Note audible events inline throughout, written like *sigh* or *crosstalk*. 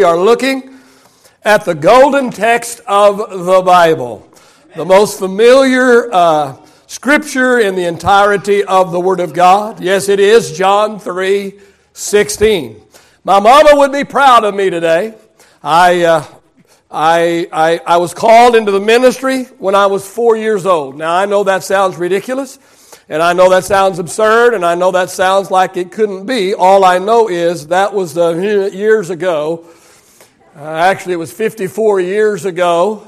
We are looking at the golden text of the Bible, the most familiar uh, scripture in the entirety of the Word of God. Yes, it is John 3 16. My mama would be proud of me today. I, uh, I, I, I was called into the ministry when I was four years old. Now, I know that sounds ridiculous. And I know that sounds absurd, and I know that sounds like it couldn't be. All I know is that was years ago. Uh, actually, it was 54 years ago,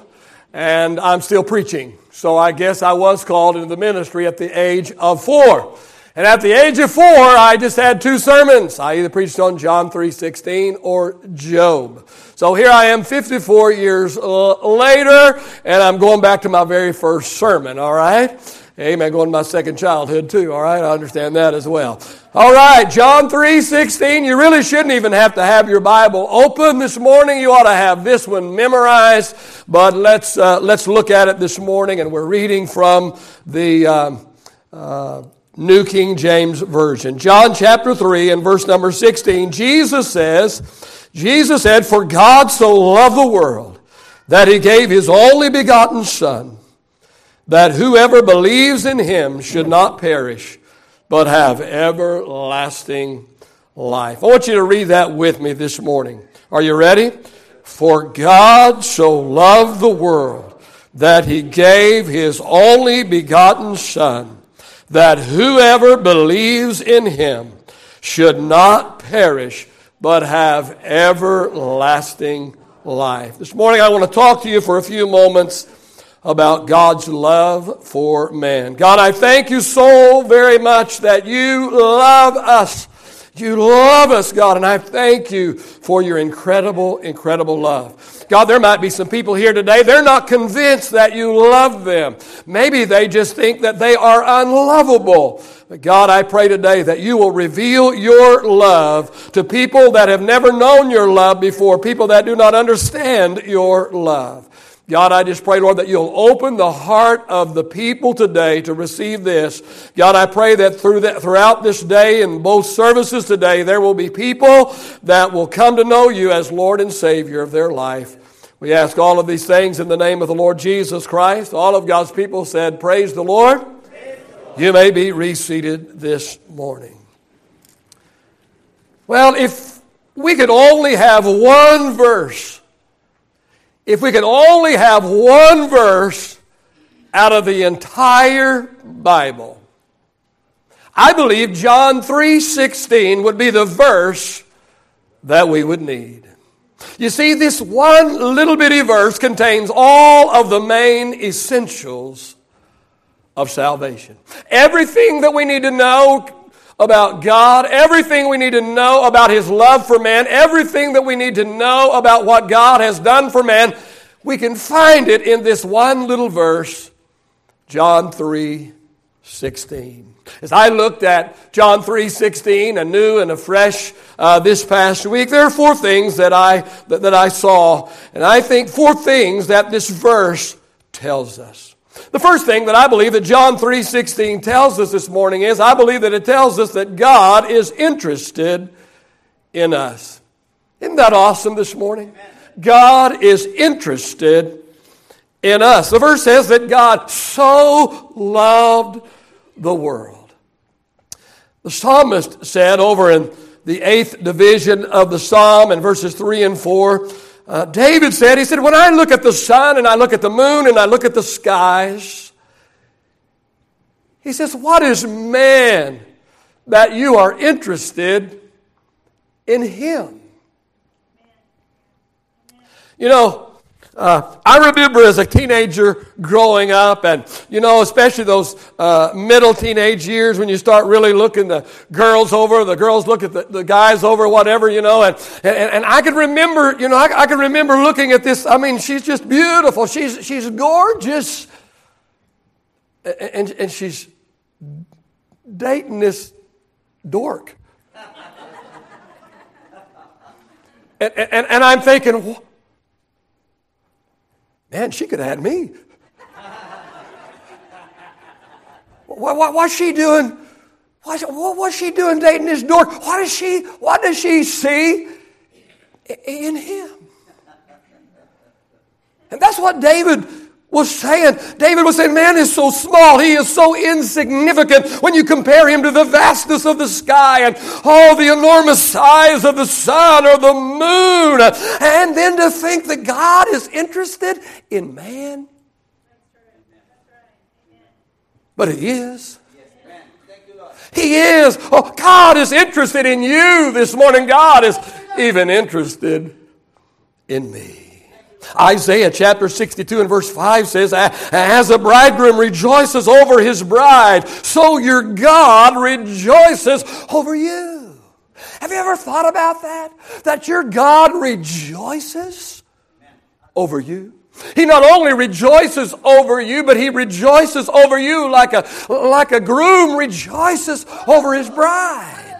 and I'm still preaching. So I guess I was called into the ministry at the age of four. And at the age of four, I just had two sermons. I either preached on John 3.16 or Job. So here I am 54 years uh, later, and I'm going back to my very first sermon, all right? Amen. Going to my second childhood too. All right. I understand that as well. All right. John 3 16. You really shouldn't even have to have your Bible open this morning. You ought to have this one memorized. But let's, uh, let's look at it this morning. And we're reading from the um, uh, New King James Version. John chapter 3 and verse number 16. Jesus says, Jesus said, For God so loved the world that he gave his only begotten Son that whoever believes in him should not perish, but have everlasting life. I want you to read that with me this morning. Are you ready? For God so loved the world that he gave his only begotten Son, that whoever believes in him should not perish, but have everlasting life. This morning I want to talk to you for a few moments about God's love for man. God, I thank you so very much that you love us. You love us, God, and I thank you for your incredible, incredible love. God, there might be some people here today, they're not convinced that you love them. Maybe they just think that they are unlovable. But God, I pray today that you will reveal your love to people that have never known your love before, people that do not understand your love. God, I just pray, Lord, that you'll open the heart of the people today to receive this. God, I pray that through that, throughout this day and both services today, there will be people that will come to know you as Lord and Savior of their life. We ask all of these things in the name of the Lord Jesus Christ. All of God's people said, Praise the Lord. Praise the Lord. You may be reseated this morning. Well, if we could only have one verse if we could only have one verse out of the entire Bible, I believe John 3:16 would be the verse that we would need. You see, this one little bitty verse contains all of the main essentials of salvation. Everything that we need to know about God, everything we need to know about His love for man, everything that we need to know about what God has done for man, we can find it in this one little verse, John 3 16. As I looked at John 3 16, anew and afresh uh, this past week, there are four things that I, that, that I saw, and I think four things that this verse tells us. The first thing that I believe that John 3:16 tells us this morning is I believe that it tells us that God is interested in us. Isn't that awesome this morning? God is interested in us. The verse says that God so loved the world. The psalmist said over in the eighth division of the psalm in verses 3 and 4 uh, David said, he said, when I look at the sun and I look at the moon and I look at the skies, he says, what is man that you are interested in him? You know, uh, I remember as a teenager growing up, and you know, especially those uh, middle teenage years when you start really looking the girls over, the girls look at the, the guys over, whatever, you know. And, and, and I can remember, you know, I, I can remember looking at this. I mean, she's just beautiful. She's, she's gorgeous. And, and she's dating this dork. *laughs* and, and, and I'm thinking, Man, she could have had me. what, what, what's she doing? What, what, what's she doing dating this dork? What does she, what does she see in him. And that's what David was saying. David was saying, man is so small. He is so insignificant when you compare him to the vastness of the sky and all the enormous size of the sun or the moon. And then to think that God is interested in man. But he is. He is. Oh, God is interested in you this morning. God is even interested in me. Isaiah chapter 62 and verse 5 says, As a bridegroom rejoices over his bride, so your God rejoices over you. Have you ever thought about that? That your God rejoices over you? He not only rejoices over you, but he rejoices over you like a, like a groom rejoices over his bride.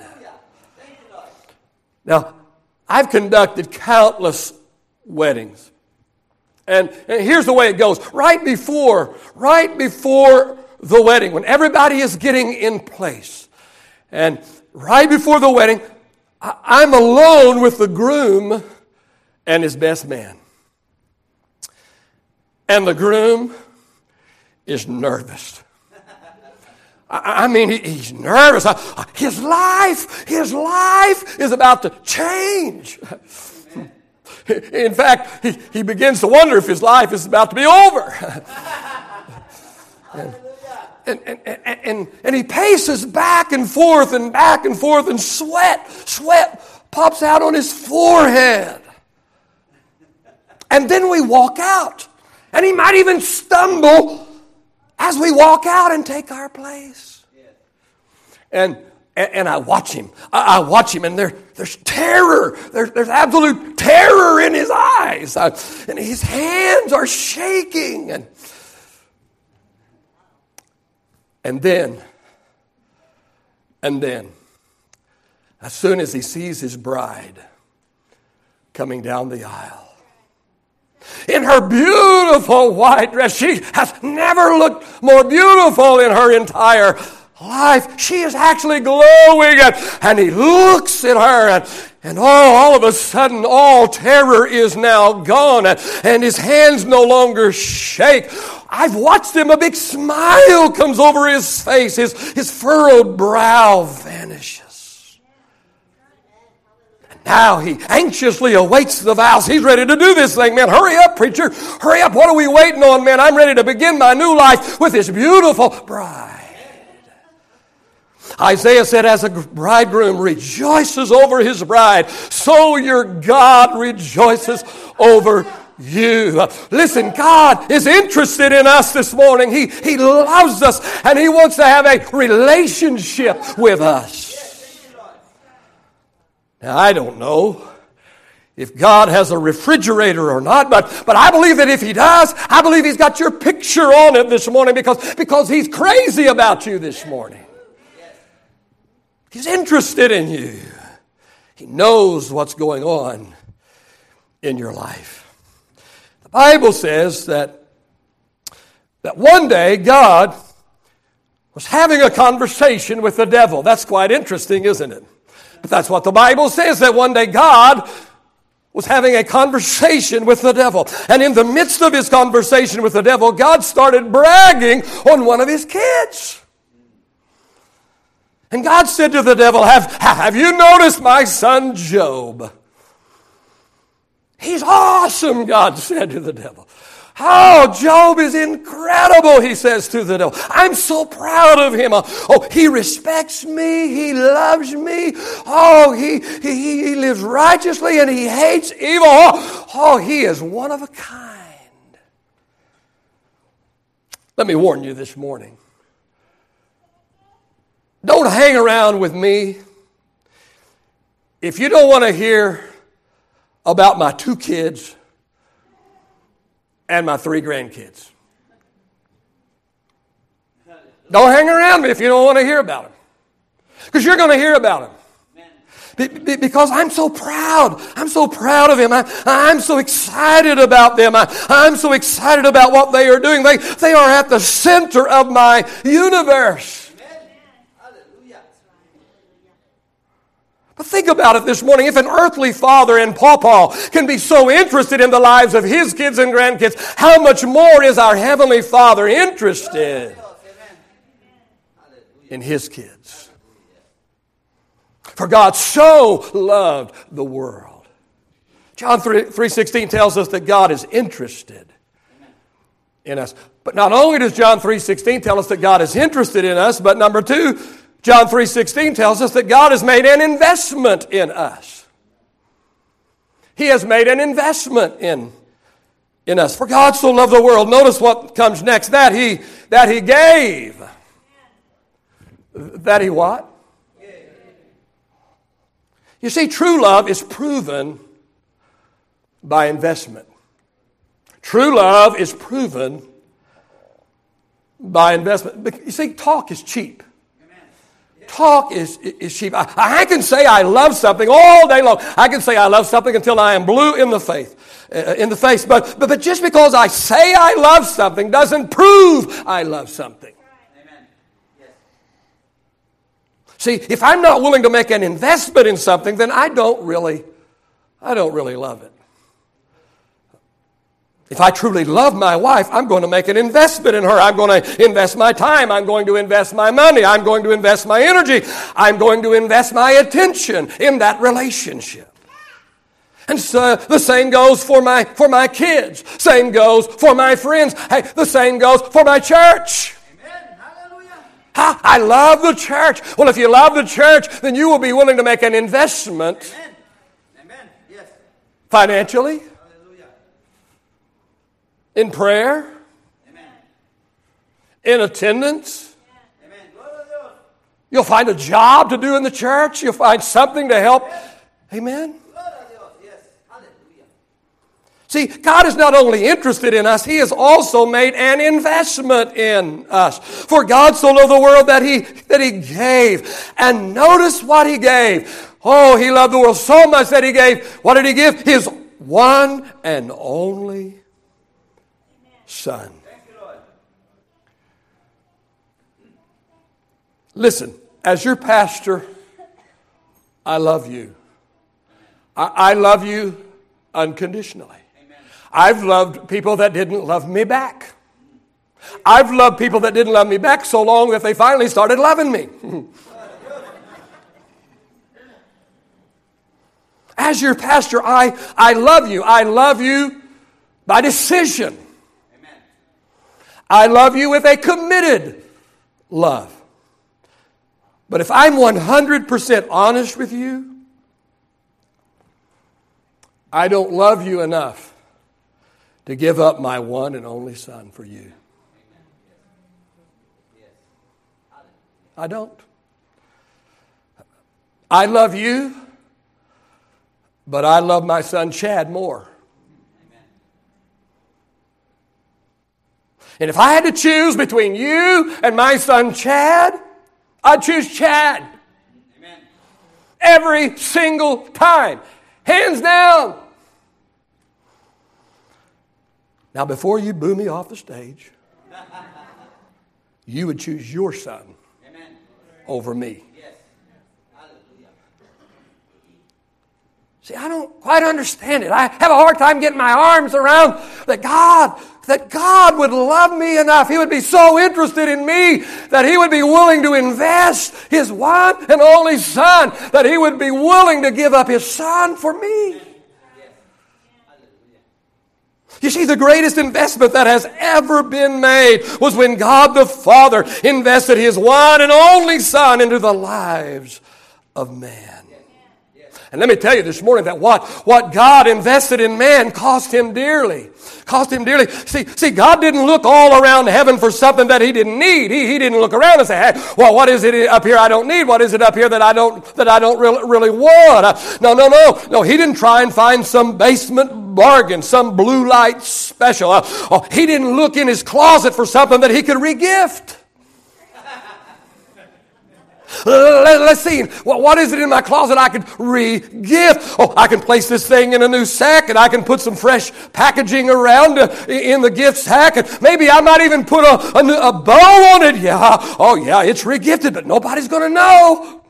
Now, I've conducted countless weddings. And, and here's the way it goes. Right before, right before the wedding, when everybody is getting in place, and right before the wedding, I, am alone with the groom and his best man. And the groom is nervous. I, mean, he, he's nervous. His life, his life is about to change. In fact, he, he begins to wonder if his life is about to be over. *laughs* and, and, and, and, and he paces back and forth and back and forth, and sweat, sweat pops out on his forehead. And then we walk out. And he might even stumble as we walk out and take our place. And and, and I watch him. I, I, watch him, and there, there's terror. There, there's absolute terror in his eyes. I, and his hands are shaking. And, and then, and then, as soon as he sees his bride coming down the aisle, in her beautiful white dress, she has never looked more beautiful in her entire life. She is actually glowing. And, and he looks at her and, and all of a sudden, all terror is now gone and, and his hands no longer shake. I've watched him, a big smile comes over his face. His, his furrowed brow vanishes. And now he anxiously awaits the vows. He's ready to do this thing, man. Hurry up, preacher. Hurry up. What are we waiting on, man? I'm ready to begin my new life with this beautiful bride. Isaiah said, As a bridegroom rejoices over his bride, so your God rejoices over you. Listen, God is interested in us this morning. He, he loves us and He wants to have a relationship with us. Now, I don't know if God has a refrigerator or not, but, but I believe that if He does, I believe He's got your picture on it this morning because, because He's crazy about you this morning. He's interested in you. He knows what's going on in your life. The Bible says that, that one day God was having a conversation with the devil. That's quite interesting, isn't it? But that's what the Bible says that one day God was having a conversation with the devil. And in the midst of his conversation with the devil, God started bragging on one of his kids. And God said to the devil, Have, have you noticed my son Job? He's awesome, God said to the devil. Oh, Job is incredible, he says to the devil. I'm so proud of him. Oh, he respects me. He loves me. Oh, he, he, he lives righteously and he hates evil. Oh, oh, he is one of a kind. Let me warn you this morning. Don't hang around with me if you don't want to hear about my two kids and my three grandkids. Don't hang around me if you don't want to hear about them. Because you're going to hear about them. because I'm so proud. I'm so proud of him. I, am so excited about them. I, am so excited about what they are doing. They, they are at the center of my universe. But think about it this morning. If an earthly father and pawpaw can be so interested in the lives of his kids and grandkids, how much more is our Heavenly Father interested in his kids? For God so loved the world. John 3, 3.16 tells us that God is interested in us. But not only does John 3.16 tell us that God is interested in us, but number two, John 3:16 tells us that God has made an investment in us. He has made an investment in, in us. For God so loved the world. Notice what comes next. That he that he gave. That he what? You see, true love is proven by investment. True love is proven by investment. You see, talk is cheap. Talk is, is cheap. I, I, can say I love something all day long. I can say I love something until I am blue in the face. Uh, in the face. But, but, but just because I say I love something doesn't prove I love something. See, if I'm not willing to make an investment in something, then I don't really, I don't really love it. If I truly love my wife, I'm going to make an investment in her. I'm going to invest my time. I'm going to invest my money. I'm going to invest my energy. I'm going to invest my attention in that relationship. And so the same goes for my, for my kids. Same goes for my friends. Hey, the same goes for my church. I, I love the church. Well, if you love the church, then you will be willing to make an investment Amen. Amen. Yes. financially, in prayer, Amen. in attendance. Amen. You'll find a job to do in the church. You'll find something to help. Amen. See, God is not only interested in us, He has also made an investment in us. For God so loved the world that He, that He gave. And notice what He gave. Oh, He loved the world so much that He gave. What did He give? His one and only Son. Listen, as your pastor, I love you. I, I love you unconditionally. I've loved people that didn't love me back. I've loved people that didn't love me back so long that they finally started loving me. *laughs* As your pastor, I, I love you. I love you by decision. I love you with a committed love. But if I'm 100% honest with you, I don't love you enough to give up my one and only son for you. I don't. I love you, but I love my son Chad more. And if I had to choose between you and my son Chad, I'd choose Chad. Amen. Every single time. Hands down. Now, before you boo me off the stage, you would choose your son Amen. over me. See, I don't quite understand it. I have a hard time getting my arms around that God, that God would love me enough. He would be so interested in me that He would be willing to invest His one and only Son, that He would be willing to give up His Son for me. You see, the greatest investment that has ever been made was when God the Father invested His one and only Son into the lives of man. And let me tell you this morning that what, what God invested in man cost him dearly. Cost him dearly. See, see, God didn't look all around heaven for something that he didn't need. He, he didn't look around and say, hey, well, what is it up here I don't need? What is it up here that I don't, that I don't really, really want? Uh, no, no, no. No, he didn't try and find some basement bargain, some blue light special. Uh, oh, he didn't look in his closet for something that he could regift. Let, us see. What is it in my closet I could re-gift? Oh, I can place this thing in a new sack and I can put some fresh packaging around uh, in the gift sack. And maybe I might even put a, a, a bow on it. Yeah. Oh, yeah, it's re-gifted, but nobody's going to know.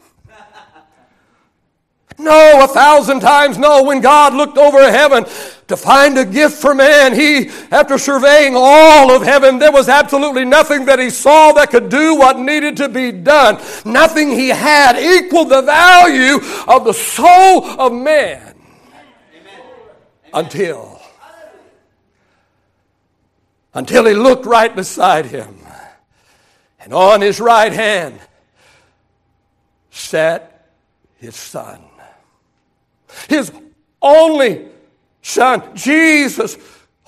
No, a thousand times no. When God looked over heaven to find a gift for man, he, after surveying all of heaven, there was absolutely nothing that he saw that could do what needed to be done. Nothing he had equaled the value of the soul of man. Until, until he looked right beside him. And on his right hand sat his son his only son, Jesus.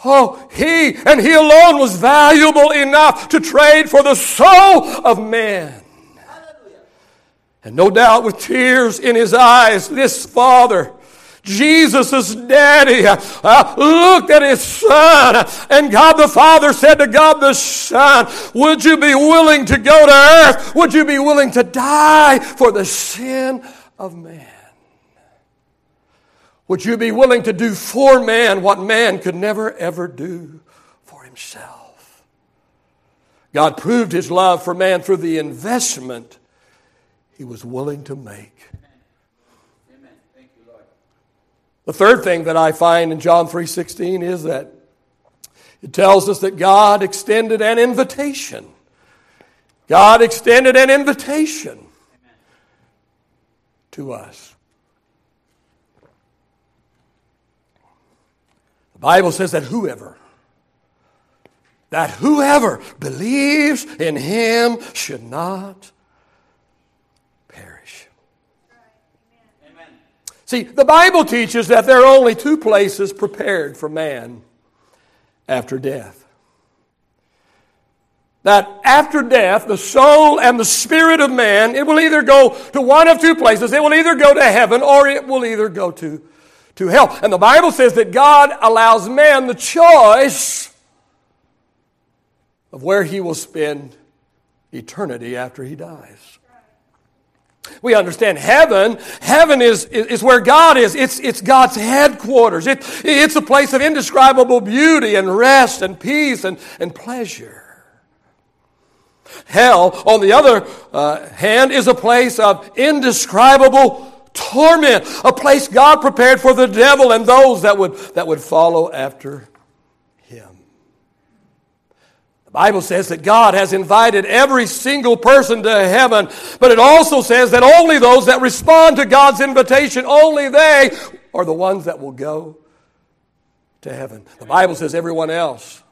Oh, he and he alone was valuable enough to trade for the soul of man. And no doubt with tears in his eyes, this father, Jesus' daddy, uh, looked at his son, and God the Father said to God the Son, Would you be willing to go to earth? Would you be willing to die for the sin of man? Would you be willing to do for man what man could never ever do for himself? God proved his love for man through the investment he was willing to make. Amen. Thank you, Lord. The third thing that I find in John 3:16 is that it tells us that God extended an invitation. God extended an invitation to us. Bible says that whoever, that whoever believes in him should not perish. Amen. See, the Bible teaches that there are only two places prepared for man after death. That after death, the soul and the spirit of man, it will either go to one of two places. It will either go to heaven or it will either go to to hell. And the Bible says that God allows man the choice of where he will spend eternity after he dies. We understand heaven. Heaven is, is where God is. It's, it's God's headquarters. It, it's a place of indescribable beauty and rest and peace and, and pleasure. Hell, on the other uh, hand, is a place of indescribable torment, a place God prepared for the devil and those that would, that would follow after him. The Bible says that God has invited every single person to heaven, but it also says that only those that respond to God's invitation, only they are the ones that will go to heaven. The Bible says everyone else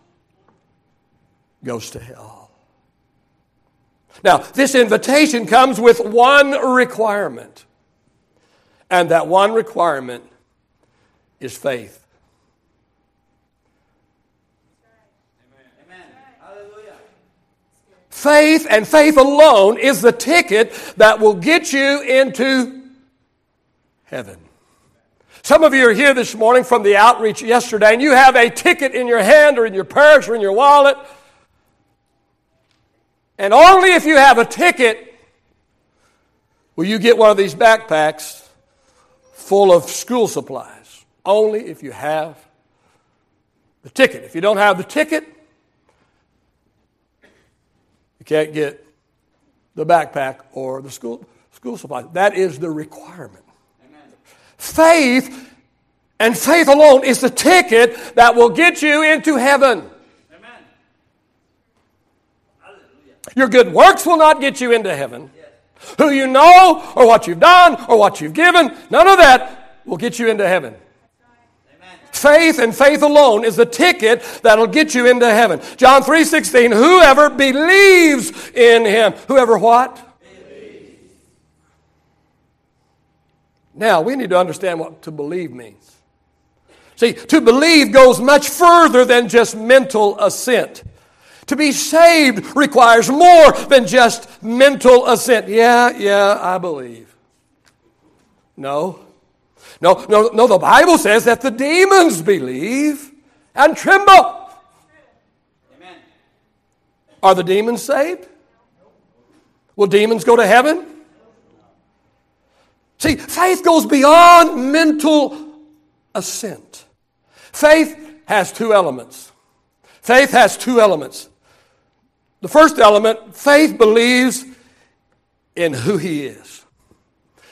goes to hell. Now, this invitation comes with one requirement. And that one requirement is faith. Faith and faith alone is the ticket that will get you into heaven. Some of you are here this morning from the outreach yesterday, and you have a ticket in your hand or in your purse or in your wallet. And only if you have a ticket will you get one of these backpacks full of school supplies. Only if you have the ticket. If you don't have the ticket, you can't get the backpack or the school, school supplies. That is the requirement. Amen. Faith and faith alone is the ticket that will get you into heaven. Amen. Your good works will not get you into heaven who you know or what you've done or what you've given. None of that will get you into heaven. Faith and faith alone is the ticket that'll get you into heaven. John 3:16, whoever believes in him. Whoever what? Now, we need to understand what to believe means. See, to believe goes much further than just mental assent. To be saved requires more than just mental assent. Yeah, yeah, I believe. No. No, no, no, the Bible says that the demons believe and tremble. Amen. Are the demons saved? Will demons go to heaven? See, faith goes beyond mental assent. Faith has two elements. Faith has two elements. The first element faith believes in who He is.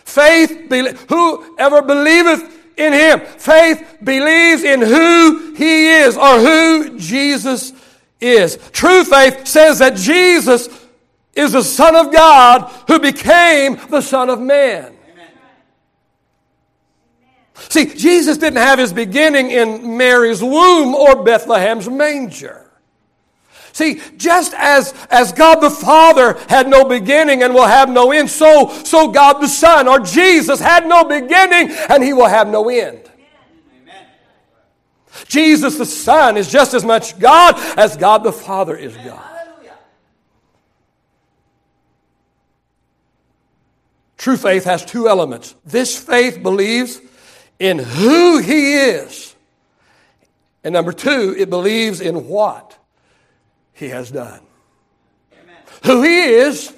Faith, be- whoever believeth in him. Faith believes in who he is or who Jesus is. True faith says that Jesus is the Son of God who became the Son of Man. See, Jesus didn't have his beginning in Mary's womb or Bethlehem's manger. See, just as, as God the Father had no beginning and will have no end, so, so God the Son or Jesus had no beginning and he will have no end. Amen. Jesus the Son is just as much God as God the Father is God. True faith has two elements. This faith believes in who He is. And number two, it believes in what He has done. Amen. Who He is,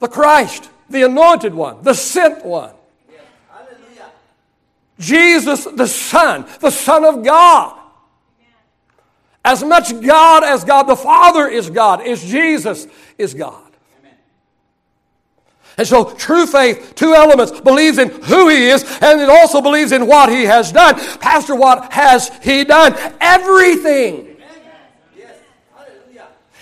the Christ, the anointed one, the sent one. Jesus, the Son, the Son of God. As much God as God the Father is God, is Jesus is God. And so true faith, two elements, believes in who he is and it also believes in what he has done. Pastor, what has he done? Everything.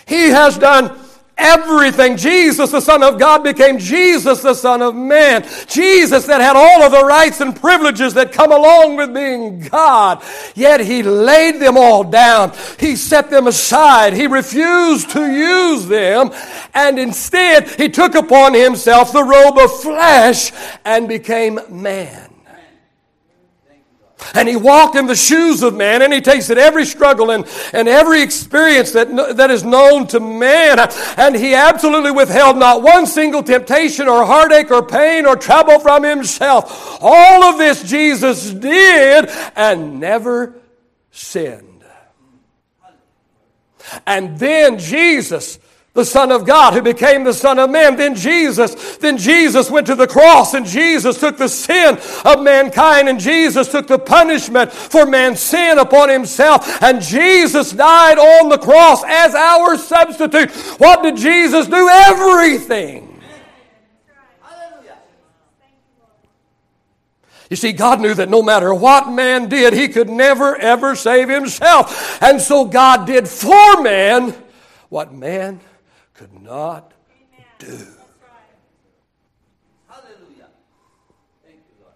He has done everything. Jesus, the Son of God, became Jesus, the Son of Man. Jesus that had all of the rights and privileges that come along with being God. Yet He laid them all down. He set them aside. He refused to use them. And instead, He took upon Himself the robe of flesh and became man. And he walked in the shoes of man and he tasted every struggle and, and every experience that, that is known to man. And he absolutely withheld not one single temptation or heartache or pain or trouble from himself. All of this Jesus did and never sinned. And then Jesus the Son of God who became the Son of Man. Then Jesus, then Jesus went to the cross and Jesus took the sin of mankind and Jesus took the punishment for man's sin upon himself and Jesus died on the cross as our substitute. What did Jesus do? Everything. You see, God knew that no matter what man did, he could never ever save himself. And so God did for man what man could not Amen. do. Right. Hallelujah. Thank you, Lord.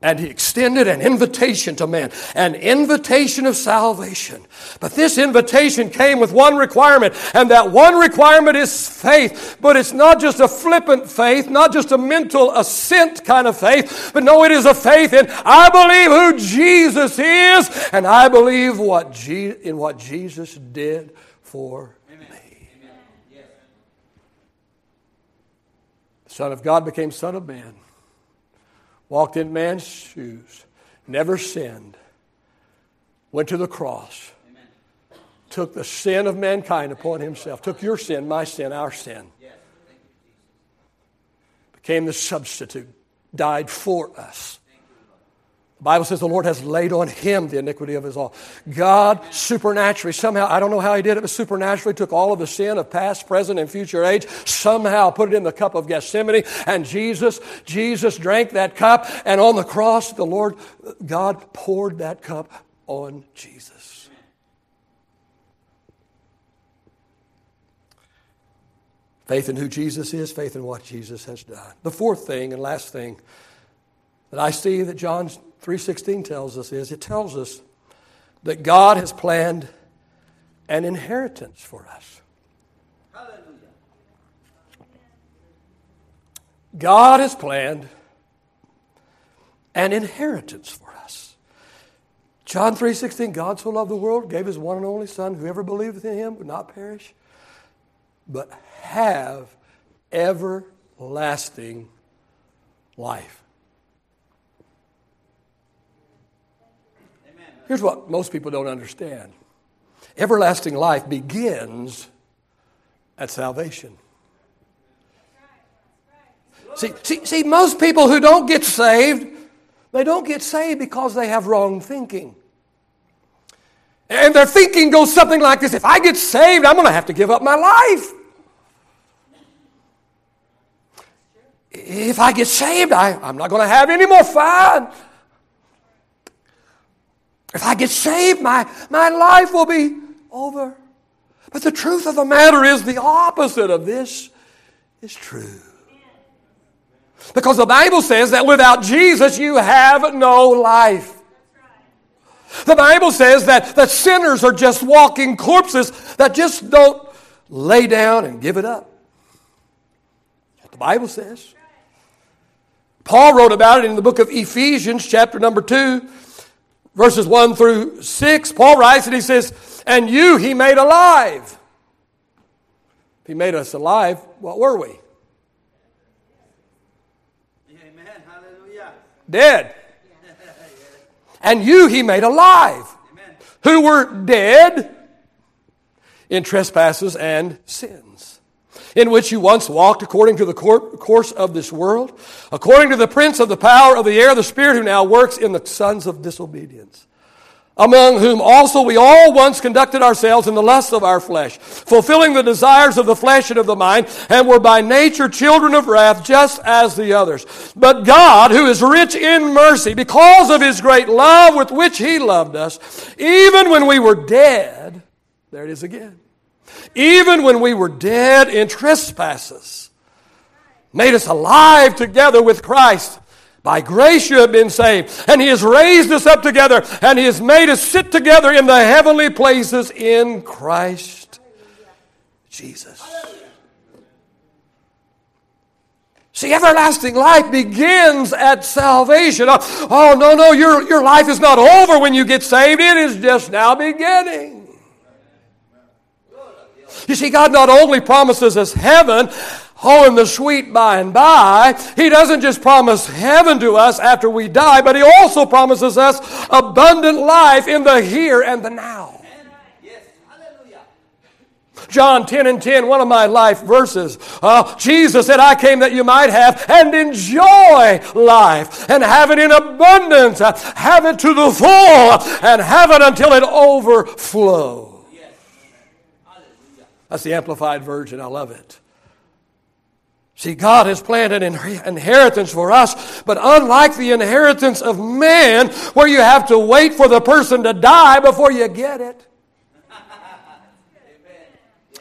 And he extended an invitation to man, an invitation of salvation. But this invitation came with one requirement, and that one requirement is faith. But it's not just a flippant faith, not just a mental assent kind of faith, but no, it is a faith in I believe who Jesus is, and I believe what Je- in what Jesus did for Amen. me. Amen. Yes. The Son of God became Son of Man, walked in man's shoes, never sinned, went to the cross, Amen. took the sin of mankind upon himself, took your sin, my sin, our sin, yes. became the substitute, died for us Bible says the Lord has laid on him the iniquity of us all. God supernaturally, somehow, I don't know how he did it, but supernaturally took all of the sin of past, present, and future age, somehow put it in the cup of Gethsemane, and Jesus, Jesus drank that cup, and on the cross, the Lord God poured that cup on Jesus. Faith in who Jesus is, faith in what Jesus has done. The fourth thing and last thing that I see that John's 3:16 tells us is it tells us that God has planned an inheritance for us. Hallelujah. God has planned an inheritance for us. John 3:16 God so loved the world gave his one and only son whoever believeth in him would not perish but have everlasting life. Here's what most people don't understand everlasting life begins at salvation. See, see, see, most people who don't get saved, they don't get saved because they have wrong thinking. And their thinking goes something like this if I get saved, I'm going to have to give up my life. if I get saved, I, I'm not going to have any more fun. If I get saved, my, my life will be over. But the truth of the matter is the opposite of this is true. Because the Bible says that without Jesus you have no life. The Bible says that, that sinners are just walking corpses that just don't lay down and give it up. What the Bible says. Paul wrote about it in the book of Ephesians, chapter number 2, verses 1 through 6. Paul writes and he says, And you he made alive. If he made us alive, what were we? Amen. Hallelujah. Dead. *laughs* And you he made alive, Amen. who were dead in trespasses and sins, in which you once walked according to the cour- course of this world, according to the prince of the power of the air, the spirit who now works in the sons of disobedience among whom also we all once conducted ourselves in the lusts of our flesh, fulfilling the desires of the flesh and of the mind, and were by nature children of wrath, just as the others. But God, who is rich in mercy, because of his great love with which he loved us, even when we were dead, there it is again, even when we were dead in trespasses, made us alive together with Christ. By grace you have been saved. And He has raised us up together and He has made us sit together in the heavenly places in Christ Jesus. See, everlasting life begins at salvation. Oh, oh, no, no, your, your life is not over when you get saved. It is just now beginning. You see, God not only promises us heaven, oh, in the sweet by and by, He doesn't just promise heaven to us after we die, but He also promises us abundant life in the here and the now. John 10 and 10, one of my life verses. Uh, Jesus said, I came that you might have and enjoy life and have it in abundance, uh, have it to the full, and have it until it overflows. That's the Amplified Version. I love it. See, God has planned an inheritance for us, but unlike the inheritance of man, where you have to wait for the person to die before you get it.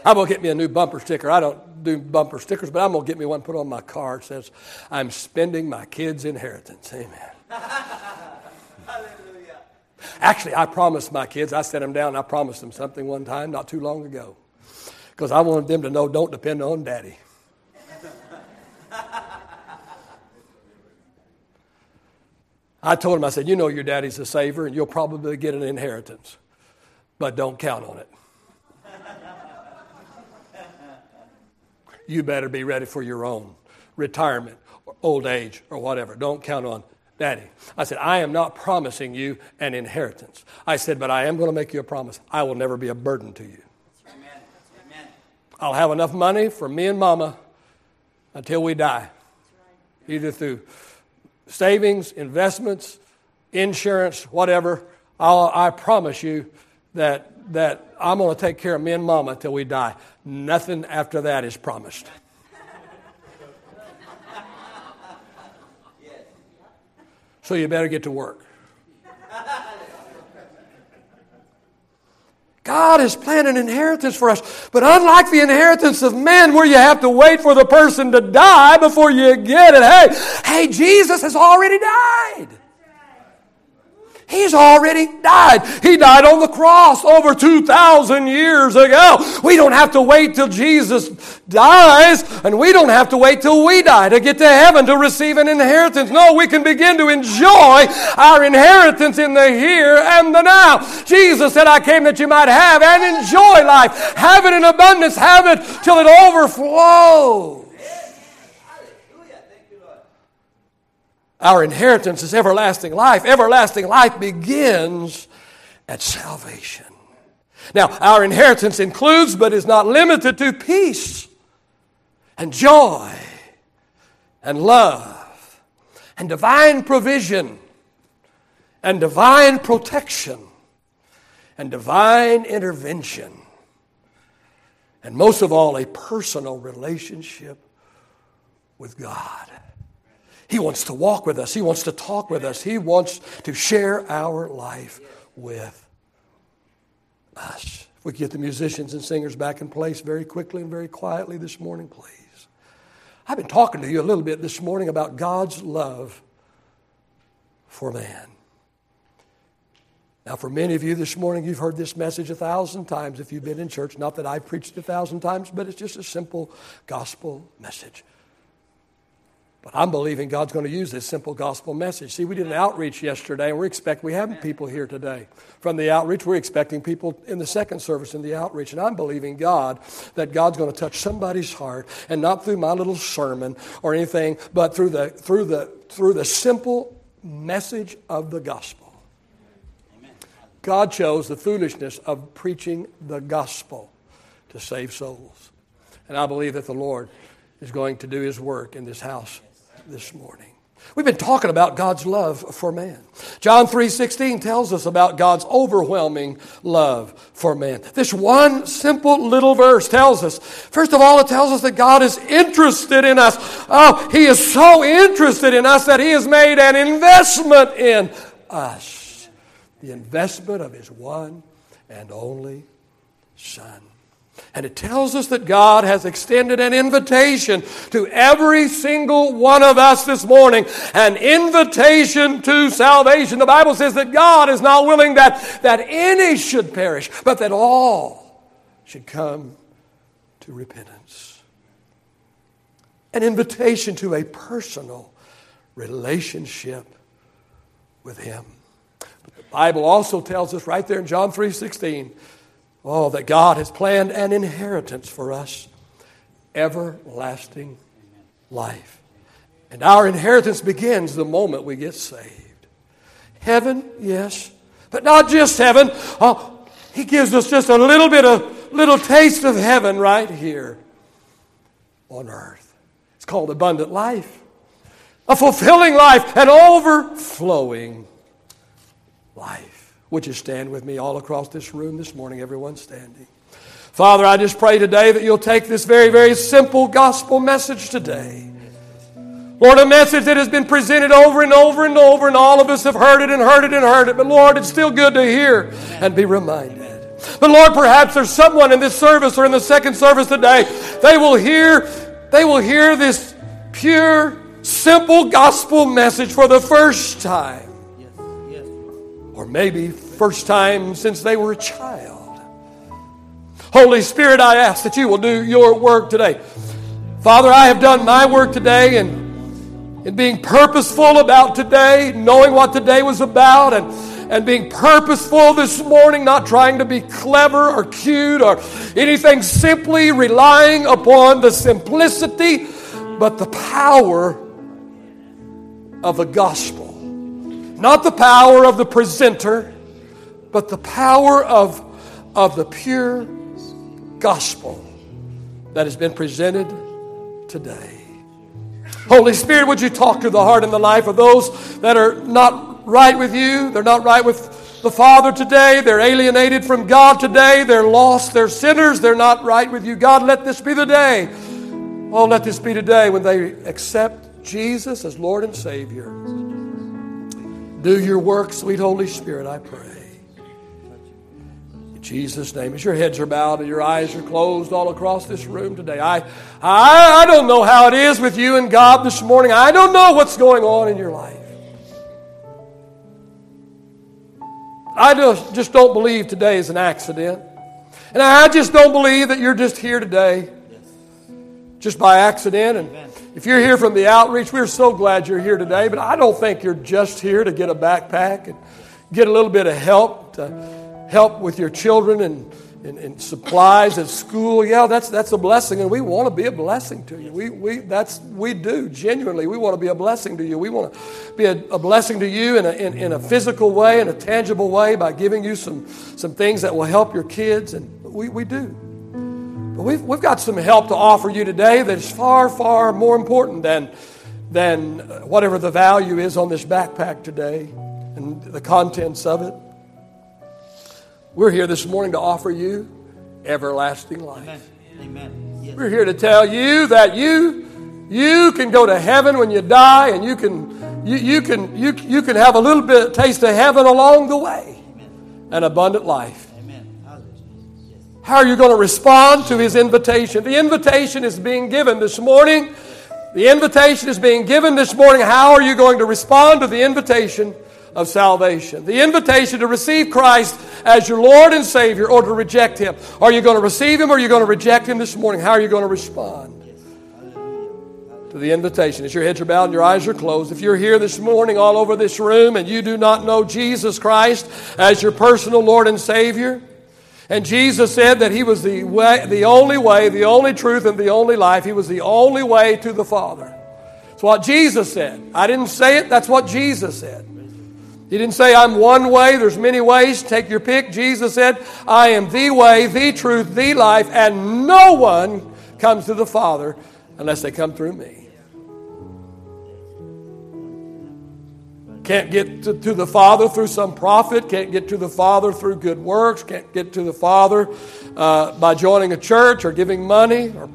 I'm going to get me a new bumper sticker. I don't do bumper stickers, but I'm going to get me one put on my car. It says, I'm spending my kid's inheritance. Amen. Actually, I promised my kids, I set them down, I promised them something one time not too long ago. Because I wanted them to know don't depend on daddy. I told him, I said, You know your daddy's a saver and you'll probably get an inheritance, but don't count on it. *laughs* you better be ready for your own retirement or old age or whatever. Don't count on daddy. I said, I am not promising you an inheritance. I said, but I am going to make you a promise. I will never be a burden to you. I'll have enough money for me and mama until we die, either through savings, investments, insurance, whatever. I'll, I promise you that, that I'm going to take care of me and mama until we die. Nothing after that is promised. So you better get to work. God has planned an inheritance for us. But unlike the inheritance of men, where you have to wait for the person to die before you get it, hey, hey, Jesus has already died. He's already died. He died on the cross over 2,000 years ago. We don't have to wait till Jesus dies, and we don't have to wait till we die to get to heaven to receive an inheritance. No, we can begin to enjoy our inheritance in the here and the now. Jesus said, I came that you might have and enjoy life. Have it in abundance. Have it till it overflows. Hallelujah. Thank you, Lord. Our inheritance is everlasting life. Everlasting life begins at salvation. Now, our inheritance includes, but is not limited to, peace and joy and love and divine provision and divine protection and divine intervention. And most of all, a personal relationship with God. He wants to walk with us. He wants to talk with us. He wants to share our life with us. If we get the musicians and singers back in place very quickly and very quietly this morning, please. I've been talking to you a little bit this morning about God's love for man. Now, for many of you this morning, you've heard this message a thousand times if you've been in church. Not that I've preached a thousand times, but it's just a simple gospel message. But I'm believing God's going to use this simple gospel message. See, we did an outreach yesterday, and we expect we have people here today from the outreach. We're expecting people in the second service in the outreach. And I'm believing God that God's going to touch somebody's heart, and not through my little sermon or anything, but through the, through the, through the simple message of the gospel. God chose the foolishness of preaching the gospel to save souls. And I believe that the Lord is going to do his work in this house this morning. We've been talking about God's love for man. John 3:16 tells us about God's overwhelming love for man. This one simple little verse tells us, first of all, it tells us that God is interested in us. Oh, he is so interested in us that he has made an investment in us. The investment of his one and only son. And it tells us that God has extended an invitation to every single one of us this morning, an invitation to salvation. The Bible says that God is not willing that, that any should perish, but that all should come to repentance. An invitation to a personal relationship with Him. But the Bible also tells us right there in John 3 16, Oh, that God has planned an inheritance for us everlasting life. And our inheritance begins the moment we get saved. Heaven, yes, but not just heaven. Oh, he gives us just a little bit of little taste of heaven right here on earth. It's called abundant life, a fulfilling life, an overflowing life. Would you stand with me all across this room this morning, everyone standing? Father, I just pray today that you'll take this very, very simple gospel message today. Lord, a message that has been presented over and over and over, and all of us have heard it and heard it and heard it. But Lord, it's still good to hear and be reminded. But Lord, perhaps there's someone in this service or in the second service today, they will hear, they will hear this pure, simple gospel message for the first time or maybe first time since they were a child. Holy Spirit, I ask that you will do your work today. Father, I have done my work today and in being purposeful about today, knowing what today was about, and, and being purposeful this morning, not trying to be clever or cute or anything, simply relying upon the simplicity but the power of the gospel. Not the power of the presenter, but the power of, of the pure gospel that has been presented today. Holy Spirit, would you talk to the heart and the life of those that are not right with you? They're not right with the Father today. They're alienated from God today. They're lost. They're sinners. They're not right with you. God, let this be the day. Oh, let this be today when they accept Jesus as Lord and Savior. Do your work, sweet Holy Spirit, I pray. In Jesus' name. As your heads are bowed and your eyes are closed all across this room today, I, I, I don't know how it is with you and God this morning. I don't know what's going on in your life. I just, just don't believe today is an accident. And I just don't believe that you're just here today just by accident. And if you're here from the outreach, we're so glad you're here today. But I don't think you're just here to get a backpack and get a little bit of help to help with your children and, and, and supplies at school. Yeah, that's, that's a blessing, and we want to be a blessing to you. We, we, that's, we do, genuinely. We want to be a blessing to you. We want to be a, a blessing to you in a, in, in a physical way, in a tangible way, by giving you some, some things that will help your kids, and we, we do. But we've, we've got some help to offer you today that is far, far more important than, than whatever the value is on this backpack today and the contents of it. We're here this morning to offer you everlasting life. Amen. Amen. Yes. We're here to tell you that you You can go to heaven when you die, and you can, you, you can, you, you can have a little bit taste of heaven along the way, an abundant life. How are you going to respond to his invitation? The invitation is being given this morning. The invitation is being given this morning. How are you going to respond to the invitation of salvation? The invitation to receive Christ as your Lord and Savior or to reject him. Are you going to receive him or are you going to reject him this morning? How are you going to respond? to the invitation. As your heads are bowed and your eyes are closed, if you're here this morning all over this room and you do not know Jesus Christ as your personal Lord and Savior, and Jesus said that He was the, way, the only way, the only truth, and the only life. He was the only way to the Father. It's what Jesus said. I didn't say it, that's what Jesus said. He didn't say, I'm one way, there's many ways, take your pick. Jesus said, I am the way, the truth, the life, and no one comes to the Father unless they come through me. Can't get to, to, the Father through some prophet, can't get to the Father through good works, can't get to the Father uh, by joining a church or giving money, or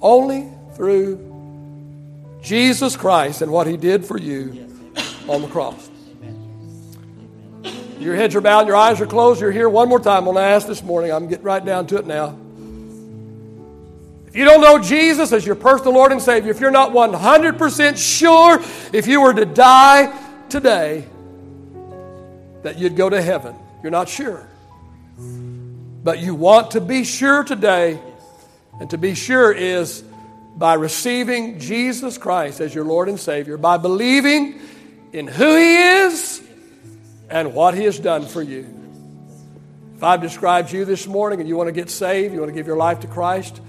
only through Jesus Christ and what He did for you on the cross. Your heads are bowed, your eyes are closed. You're here one more time. To ask this morning. I'm getting right down to it now. If you don't know Jesus as your personal Lord and Savior, if you're not 100% sure if you were to die today that you'd go to heaven, you're not sure. But you want to be sure today, and to be sure is by receiving Jesus Christ as your Lord and Savior, by believing in who He is and what He has done for you. If I've described you this morning and you want to get saved, you want to give your life to Christ,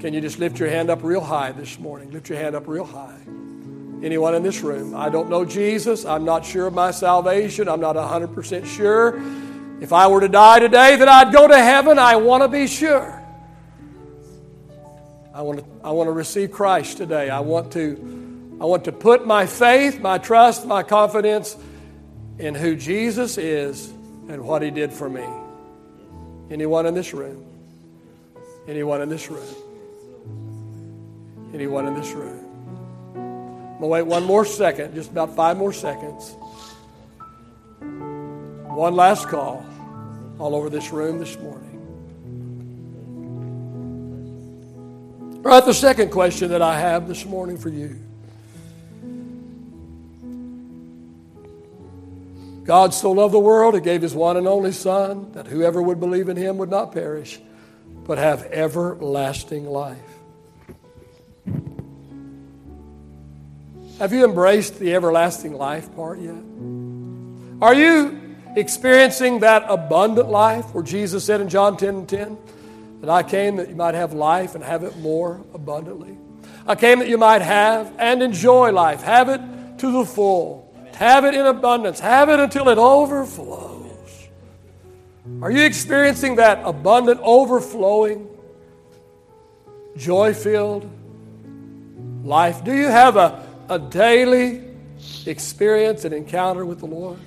can you just lift your hand up real high this morning? Lift your hand up real high. Anyone in this room? I don't know Jesus. I'm not sure of my salvation. I'm not 100% sure. If I were to die today that I'd go to heaven, I want to be sure. I want to, I want to receive Christ today. I want to, I want to put my faith, my trust, my confidence in who Jesus is and what he did for me. Anyone in this room? Anyone in this room? Anyone in this room? Going to wait one more second, just about five more seconds. One last call all over this room this morning. All right, the second question that I have this morning for you. God so loved the world, He gave His one and only Son, that whoever would believe in Him would not perish, but have everlasting life. Have you embraced the everlasting life part yet? Are you experiencing that abundant life where Jesus said in John 10 and 10 that I came that you might have life and have it more abundantly? I came that you might have and enjoy life, have it to the full, have it in abundance, have it until it overflows. Are you experiencing that abundant, overflowing, joy filled life? Do you have a a daily experience and encounter with the Lord.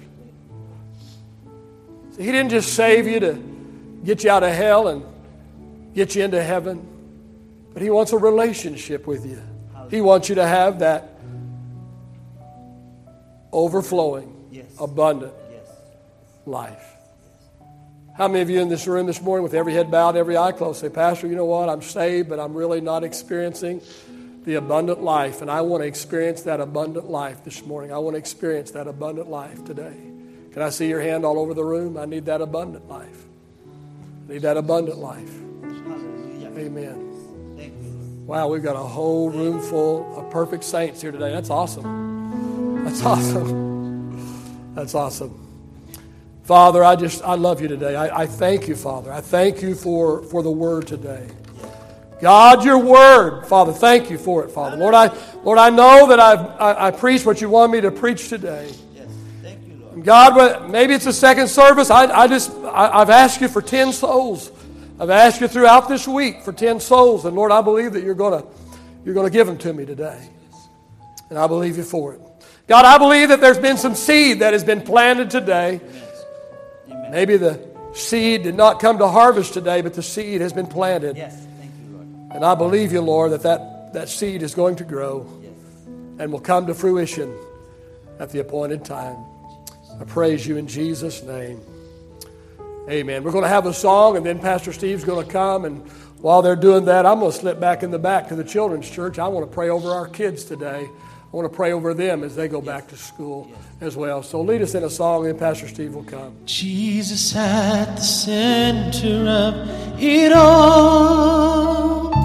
So he didn't just save you to get you out of hell and get you into heaven, but He wants a relationship with you. He wants you to have that overflowing, Yes. abundant Yes. life. How many of you in this room this morning, with every head bowed, every eye closed, say, Pastor, you know what? I'm saved, but I'm really not experiencing the abundant life, and I want to experience that abundant life this morning. I want to experience that abundant life today. Can I see your hand all over the room? I need that abundant life. I need that abundant life. Amen. Thank you, Lord. Wow, we've got a whole room full of perfect saints here today. That's awesome. That's awesome. That's awesome. Father, I just I love you today. I, I thank you, Father. I thank you for, for the word today. God, your word, Father, thank you for it, Father. Lord, I, Lord, I know that I've, I, I preached what you want me to preach today. Yes. Thank you, Lord. God, maybe it's the second service. I, I just, I, I've asked you for 10 souls. I've asked you throughout this week for 10 souls. And Lord, I believe that you're going to, you're going to give them to me today. And I believe you for it. God, I believe that there's been some seed that has been planted today. Amen. Maybe the seed did not come to harvest today, but the seed has been planted. Yes. And I believe you, Lord, that, that that seed is going to grow and will come to fruition at the appointed time. I praise you in Jesus' name. Amen. We're going to have a song, and then Pastor Steve's going to come. And while they're doing that, I'm going to slip back in the back to the children's church. I want to pray over our kids today. I want to pray over them as they go back to school as well. So lead us in a song, and Pastor Steve will come. Jesus at the center of it all.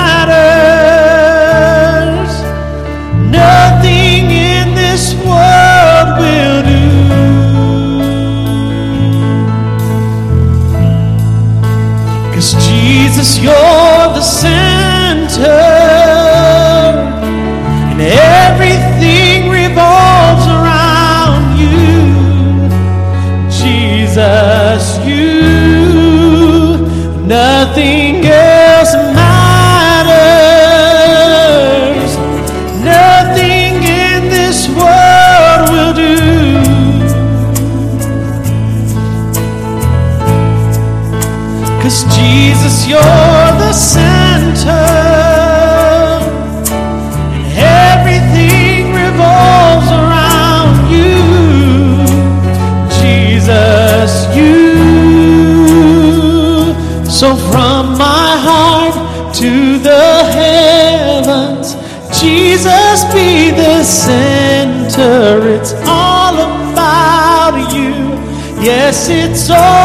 Jesus, you're the center, It's all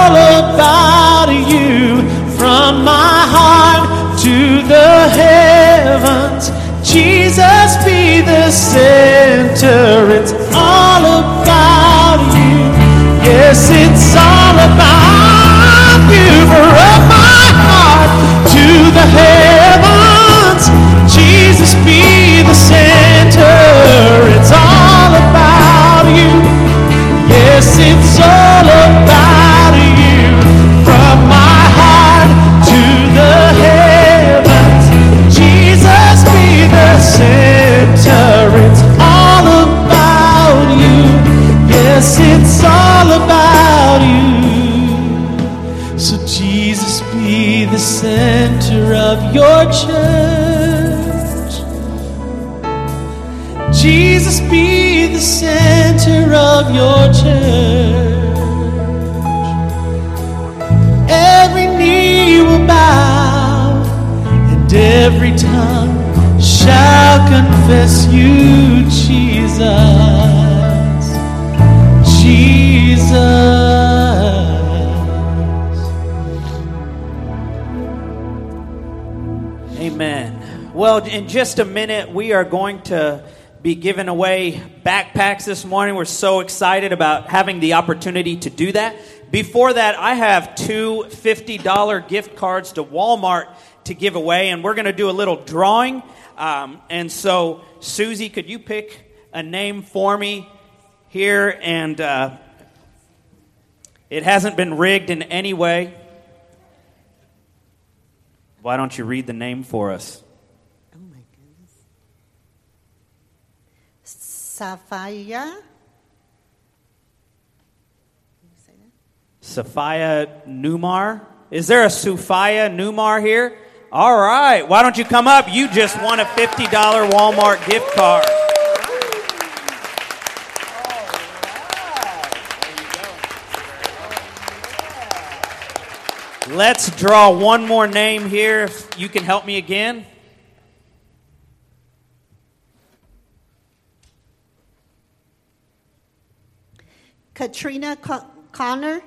every tongue shall confess you, Jesus. Jesus. Amen. Well, in just a minute, we are going to be giving away backpacks this morning. We're so excited about having the opportunity to do that. Before that, I have two $50 gift cards to Walmart to give away, and we're going to do a little drawing. Um, and so, Susie, could you pick a name for me here? And uh, it hasn't been rigged in any way. Why don't you read the name for us? Oh my goodness. Sapphire. Can you say that? Sophia Newmar. Is there a Sophia Newmar here? All right. Why don't you come up? You just won a $50 Walmart gift card. Let's draw one more name here. If you can help me again. Katrina Co- Connor.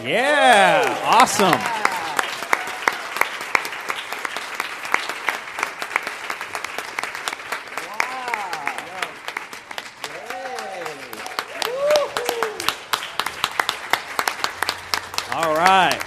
Yeah, awesome. All right.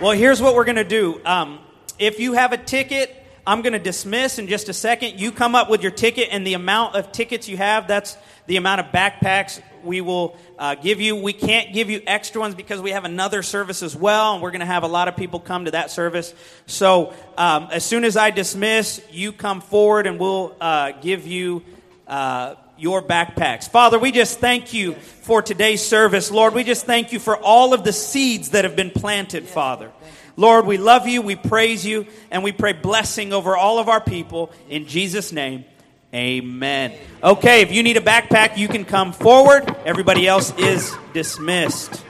Well, here's what we're going to do. Um, if you have a ticket, I'm going to dismiss in just a second. You come up with your ticket, and the amount of tickets you have, that's the amount of backpacks we will uh, give you. We can't give you extra ones because we have another service as well, and we're going to have a lot of people come to that service. So um, as soon as I dismiss, you come forward, and we'll uh, give you. Uh, your backpacks. Father, we just thank you for today's service. Lord, we just thank you for all of the seeds that have been planted, Father. Lord, we love you, we praise you, and we pray blessing over all of our people. In Jesus' name, amen. Okay, if you need a backpack, you can come forward. Everybody else is dismissed.